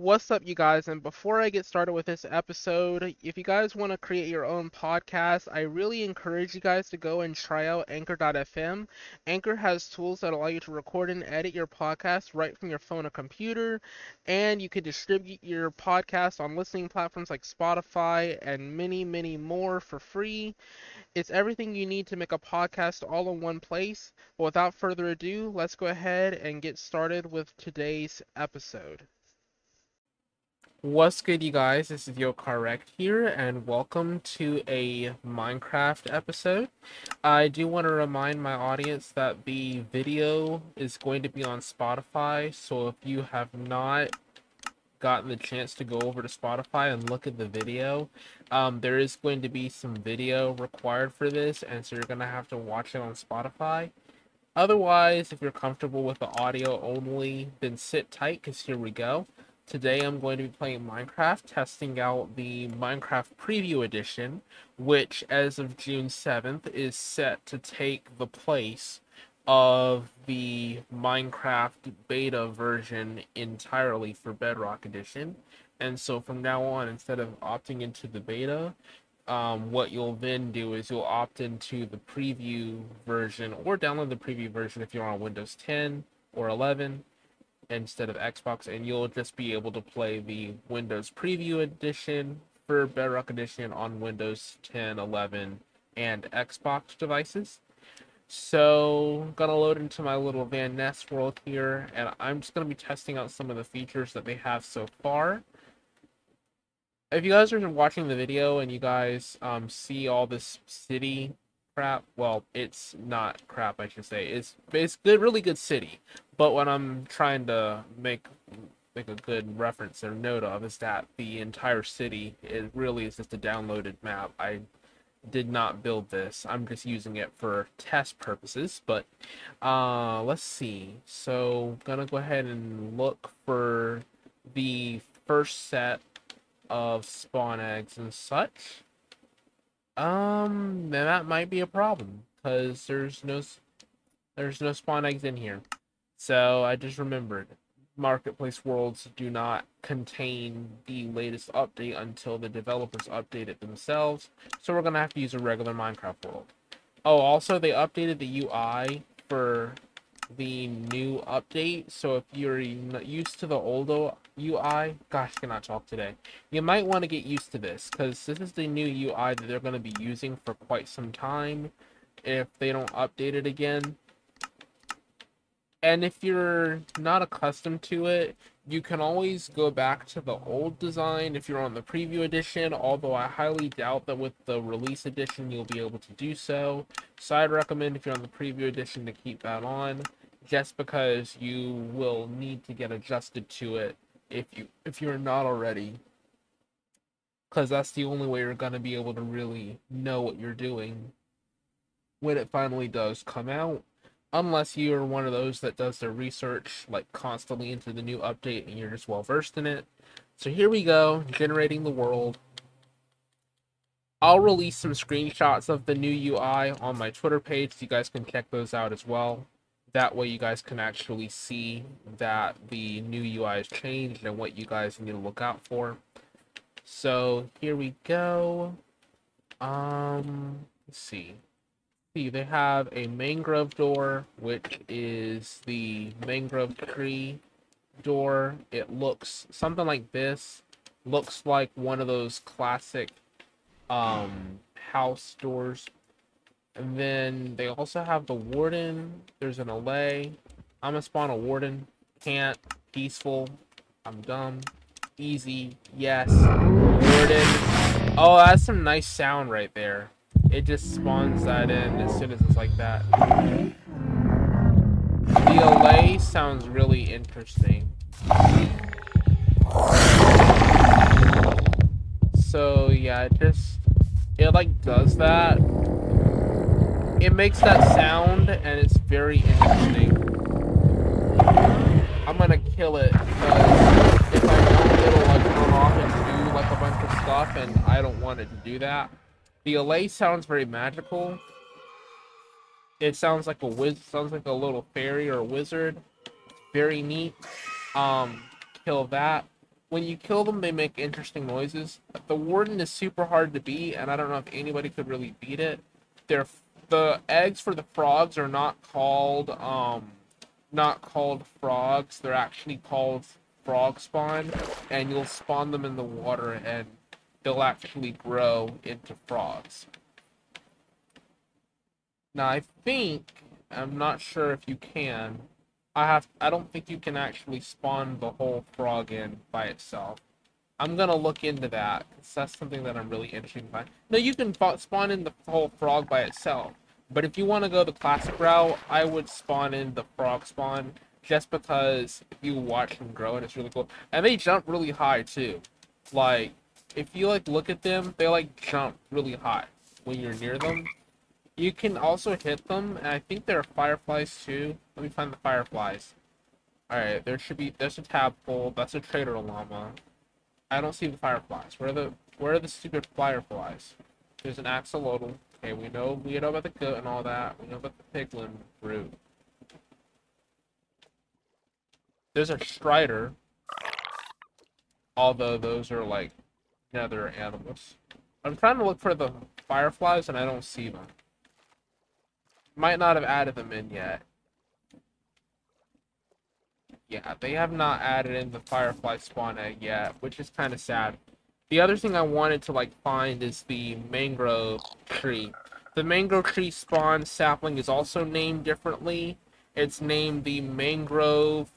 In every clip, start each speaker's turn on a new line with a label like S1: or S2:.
S1: What's up, you guys? And before I get started with this episode, if you guys want to create your own podcast, I really encourage you guys to go and try out Anchor.fm. Anchor has tools that allow you to record and edit your podcast right from your phone or computer, and you can distribute your podcast on listening platforms like Spotify and many, many more for free. It's everything you need to make a podcast all in one place. But without further ado, let's go ahead and get started with today's episode. What's good, you guys? This is Yo Correct here, and welcome to a Minecraft episode. I do want to remind my audience that the video is going to be on Spotify, so if you have not gotten the chance to go over to Spotify and look at the video, um, there is going to be some video required for this, and so you're going to have to watch it on Spotify. Otherwise, if you're comfortable with the audio only, then sit tight because here we go. Today I'm going to be playing Minecraft, testing out the Minecraft Preview Edition, which as of June 7th is set to take the place of the Minecraft beta version entirely for Bedrock Edition. And so from now on, instead of opting into the beta, um, what you'll then do is you'll opt into the preview version or download the preview version if you're on Windows 10 or 11 instead of Xbox, and you'll just be able to play the Windows Preview Edition for Bedrock Edition on Windows 10, 11, and Xbox devices. So, I'm gonna load into my little Van Ness world here, and I'm just gonna be testing out some of the features that they have so far. If you guys are watching the video and you guys um, see all this city crap. Well, it's not crap, I should say. It's it's good, really good city. But what I'm trying to make make a good reference or note of is that the entire city it really is just a downloaded map. I did not build this. I'm just using it for test purposes. But uh, let's see. So gonna go ahead and look for the first set of spawn eggs and such. Um, then that might be a problem because there's no there's no spawn eggs in here. So I just remembered marketplace worlds do not contain the latest update until the developers update it themselves. So we're gonna have to use a regular Minecraft world. Oh, also they updated the UI for the new update. So if you're used to the old UI, gosh, I cannot talk today. You might want to get used to this because this is the new UI that they're going to be using for quite some time if they don't update it again. And if you're not accustomed to it, you can always go back to the old design if you're on the preview edition, although I highly doubt that with the release edition you'll be able to do so. So I'd recommend if you're on the preview edition to keep that on just because you will need to get adjusted to it if you if you're not already because that's the only way you're going to be able to really know what you're doing when it finally does come out unless you're one of those that does their research like constantly into the new update and you're just well versed in it. So here we go generating the world. I'll release some screenshots of the new UI on my Twitter page. So you guys can check those out as well that way you guys can actually see that the new UI has changed and what you guys need to look out for. So here we go. Um, let's see. See, they have a mangrove door, which is the mangrove tree door. It looks something like this. Looks like one of those classic um, house doors and then they also have the warden. There's an allay. I'm gonna spawn a warden. Can't. Peaceful. I'm dumb. Easy. Yes. Warden. Oh, that's some nice sound right there. It just spawns that in as soon as it's like that. The allay sounds really interesting. So yeah, it just it like does that it makes that sound and it's very interesting. I'm gonna kill it because if I don't, it'll like run off and do like a bunch of stuff, and I don't want it to do that. The allay sounds very magical. It sounds like a wiz, sounds like a little fairy or a wizard. Very neat. Um, kill that. when you kill them, they make interesting noises. The warden is super hard to beat, and I don't know if anybody could really beat it. They're the eggs for the frogs are not called um not called frogs. They're actually called frog spawn, and you'll spawn them in the water, and they'll actually grow into frogs. Now I think I'm not sure if you can. I have I don't think you can actually spawn the whole frog in by itself. I'm gonna look into that because that's something that I'm really interested in. No, you can spawn in the whole frog by itself, but if you want to go the classic route, I would spawn in the frog spawn just because you watch them grow and it's really cool, and they jump really high too. Like if you like look at them, they like jump really high when you're near them. You can also hit them, and I think there are fireflies too. Let me find the fireflies. Alright, there should be there's a tadpole, that's a trader llama. I don't see the fireflies. Where are the where are the stupid fireflies? There's an axolotl. Okay, we know we know about the goat and all that. We know about the piglin brute. There's a strider. Although those are like nether animals. I'm trying to look for the fireflies and I don't see them. Might not have added them in yet. Yeah, they have not added in the Firefly spawn egg yet, which is kind of sad. The other thing I wanted to like find is the mangrove tree. The mangrove tree spawn sapling is also named differently. It's named the mangrove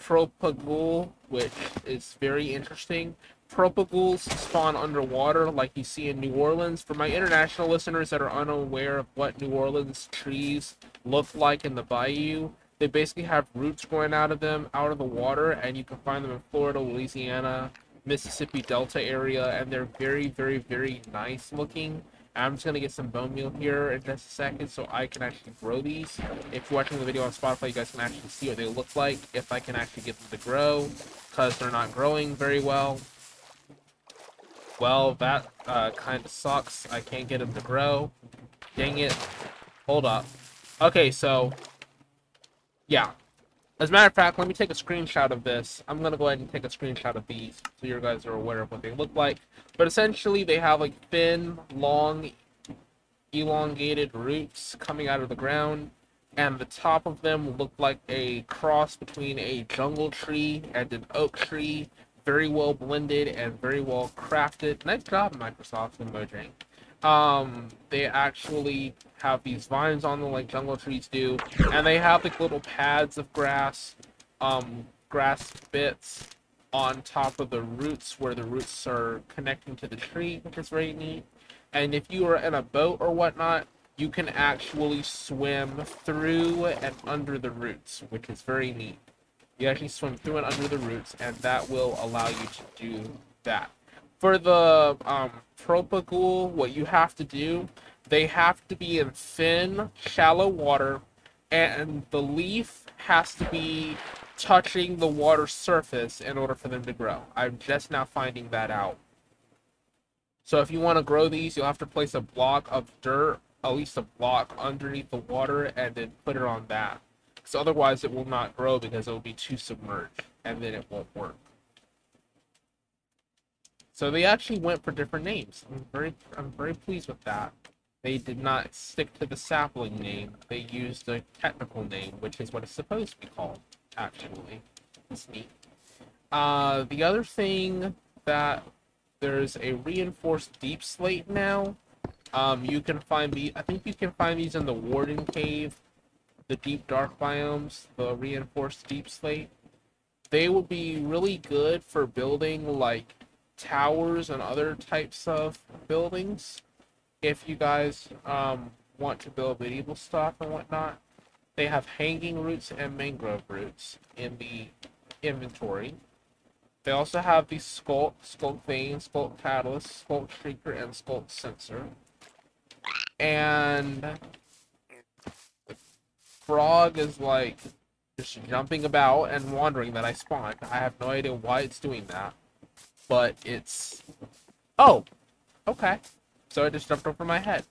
S1: propagule, which is very interesting. Propagules spawn underwater like you see in New Orleans. For my international listeners that are unaware of what New Orleans trees look like in the bayou, they basically have roots growing out of them out of the water, and you can find them in Florida, Louisiana, Mississippi Delta area, and they're very, very, very nice looking. I'm just gonna get some bone meal here in just a second so I can actually grow these. If you're watching the video on Spotify, you guys can actually see what they look like if I can actually get them to grow, because they're not growing very well. Well, that uh, kind of sucks. I can't get them to grow. Dang it. Hold up. Okay, so yeah. As a matter of fact, let me take a screenshot of this. I'm to go ahead and take a screenshot of these so you guys are aware of what they look like. But essentially, they have like thin, long, elongated roots coming out of the ground. And the top of them look like a cross between a jungle tree and an oak tree. Very well blended and very well crafted. Nice job, Microsoft and Mojang. Um, they actually have these vines on them like jungle trees do, and they have like little pads of grass, um, grass bits on top of the roots where the roots are connecting to the tree, which is very neat. And if you are in a boat or whatnot, you can actually swim through and under the roots, which is very neat. You actually swim through and under the roots, and that will allow you to do that. For the um, propagule, what you have to do they have to be in thin, shallow water, and the leaf has to be touching the water surface in order for them to grow. I'm just now finding that out. So if you want to grow these, you'll have to place a block of dirt, at least a block underneath the water, and then put it on that. Because otherwise it will not grow because it will be too submerged, and then it won't work. So they actually went for different names. I'm very, I'm very pleased with that they did not stick to the sapling name. They used a technical name, which is what it's supposed to be called, actually. It's neat. Uh, the other thing that there's a reinforced deepslate now. Um, you can find the I think you can find these in the Warden Cave, the deep dark biomes, the reinforced deepslate. They would be really good for building like towers and other types of buildings if you guys um, want to build medieval stuff and whatnot, they have hanging roots and mangrove roots in the inventory. They also have the Sculk, Sculk Vein, Sculk Catalyst, Sculk Shrieker, and Sculk Sensor. And frog is like just jumping about and wandering that I spawned. I have no idea why it's doing that. But it's... Oh! Okay so it just jumped over my head.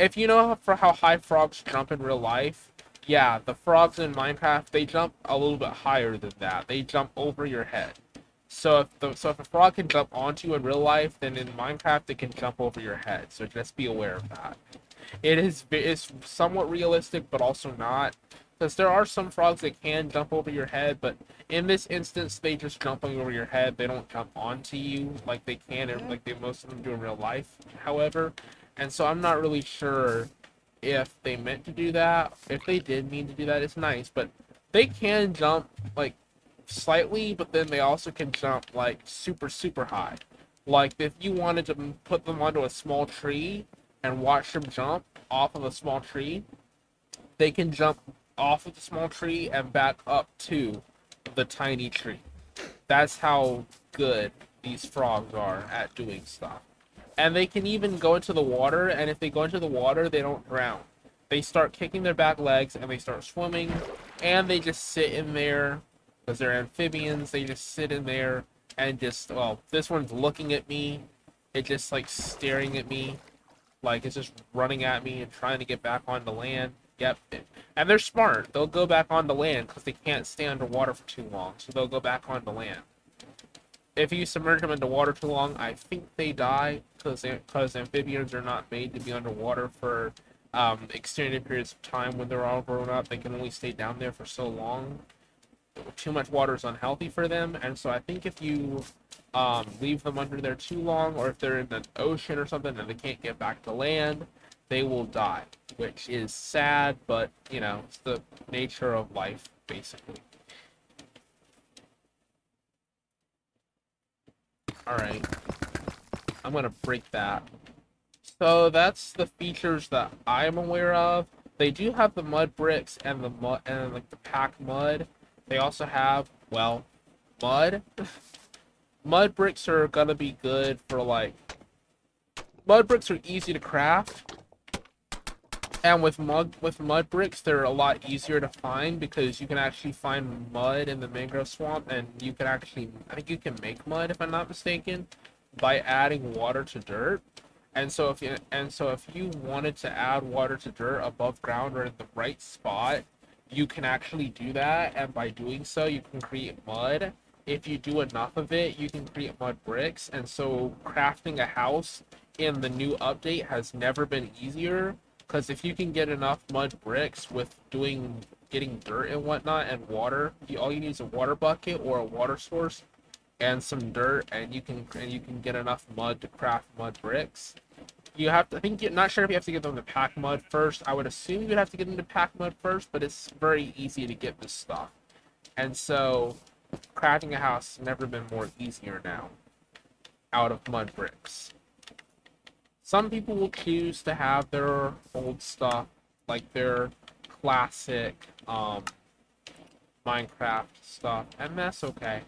S1: If you know for how high frogs jump in real life, yeah, the frogs in Minecraft, they jump a little bit higher than that. They jump over your head. So if the, so if a frog can jump onto you in real life, then in Minecraft it can jump over your head. So just be aware of that. It is it's somewhat realistic, but also not, because there are some frogs that can jump over your head, but in this instance they just jump over your head. They don't jump onto you like they can, like they most of them do in real life. However, and so I'm not really sure if they meant to do that. If they did mean to do that, it's nice, but they can jump like slightly, but then they also can jump like super super high. Like if you wanted to put them onto a small tree and watch them jump off of a small tree, they can jump off of the small tree and back up to the tiny tree. That's how good these frogs are at doing stuff. And they can even go into the water, and if they go into the water, they don't drown. They start kicking their back legs and they start swimming, and they just sit in there because they're amphibians. They just sit in there and just, well, this one's looking at me. It just like staring at me, like it's just running at me and trying to get back onto land. Yep. And they're smart. They'll go back on the land because they can't stay underwater for too long. So they'll go back on the land. If you submerge them into water too long, I think they die because because amphibians are not made to be underwater for um, extended periods of time when they're all grown up. They can only stay down there for so long. Too much water is unhealthy for them, and so I think if you um, leave them under there too long, or if they're in the ocean or something and they can't get back to land, they will die, which is sad, but you know, it's the nature of life, basically. Alright. I'm gonna break that. So that's the features that I'm aware of. They do have the mud bricks and the mud and like the pack mud. They also have, well, mud. mud bricks are gonna be good for like mud bricks are easy to craft and with mud with mud bricks, they're a lot easier to find because you can actually find mud in the mangrove swamp, and you can actually I think you can make mud if I'm not mistaken by adding water to dirt. And so if you and so if you wanted to add water to dirt above ground or in the right spot, you can actually do that. And by doing so, you can create mud. If you do enough of it, you can create mud bricks. And so crafting a house in the new update has never been easier because if you can get enough mud bricks with doing getting dirt and whatnot and water, you, all you need is a water bucket or a water source and some dirt, and you can and you can get enough mud to craft mud bricks. You have to. I think not sure if you have to get them to pack mud first. I would assume you'd have to get them to pack mud first, but it's very easy to get this stuff. And so, crafting a house has never been more easier now. Out of mud bricks. Some people will choose to have their old stuff, like their classic um, Minecraft stuff, and that's okay.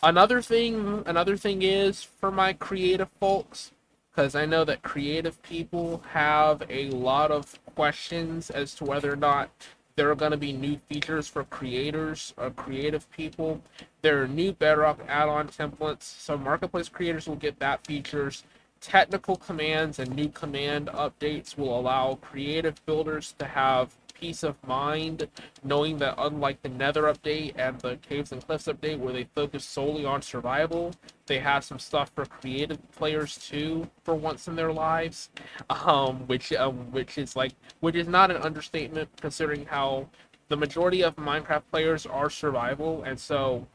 S1: Another thing, another thing is for my creative folks, because I know that creative people have a lot of questions as to whether or not there are going to be new features for creators or creative people. There are new Bedrock add-on templates, so marketplace creators will get that features technical commands and new command updates will allow creative builders to have peace of mind knowing that unlike the nether update and the caves and cliffs update where they focus solely on survival they have some stuff for creative players too for once in their lives. Um, which um, which is like which is not an understatement considering how the majority of minecraft players are survival and so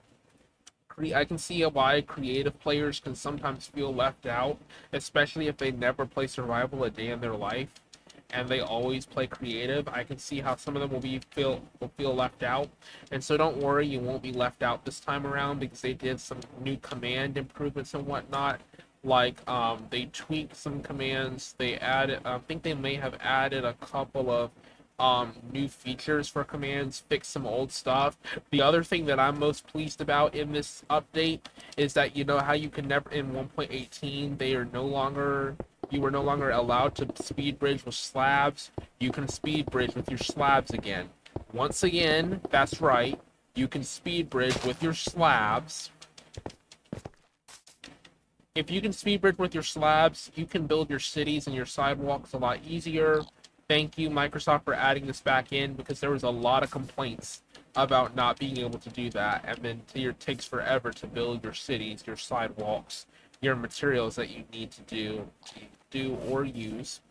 S1: I can see why creative players can sometimes feel left out, especially if they never play survival a day in their life and they always play creative. I can see how some of them will be feel will feel left out. And so don't worry, you won't be left out this time around because they did some new command improvements and whatnot. Like um, they tweaked some commands. They added, I think they may have added a couple of um, new features for commands, fix some old stuff. The other thing that I'm most pleased about in this update is that you know how you can never in 1.18 they are no longer you were no longer allowed to speed bridge with slabs. You can speed bridge with your slabs again. Once again, that's right. You can speed bridge with your slabs. If you can speed bridge with your slabs, you can build your cities and your sidewalks a lot easier thank you Microsoft for adding this back in because there was a lot of complaints about not being able to do that, and then it takes forever to build your cities, your sidewalks, your materials that you need to do do or use.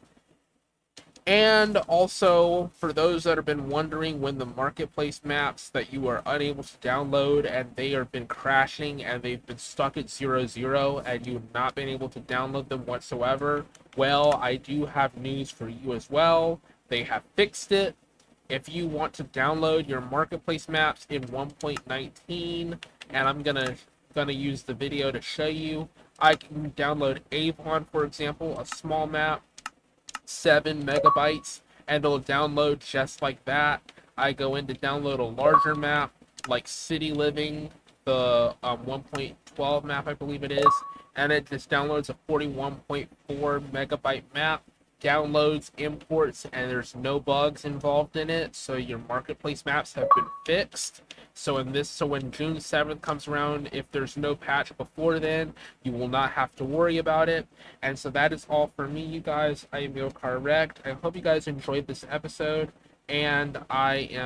S1: And also, for those that have been wondering when the marketplace maps that you are unable to download and they have been crashing and they've been stuck at zero zero and you've not been able to download them whatsoever, well, I do have news for you as well. They have fixed it. If you want to download your marketplace maps in 1.19, and I'm gonna gonna use the video to show you, I can download Avon, for example, a small map seven megabytes and it'll download just like that. I go in to download a larger map like City Living, the um, 1.12 map, I believe it is, and it just downloads a 41.4 megabyte map downloads, imports, and there's no bugs involved in it. So your marketplace maps have been fixed. So in this, so when June 7th comes around, if there's no patch before then, you will not have to worry about it. And so that is all for me, you guys. I am Yokarrect. I hope you guys enjoyed this episode, and I am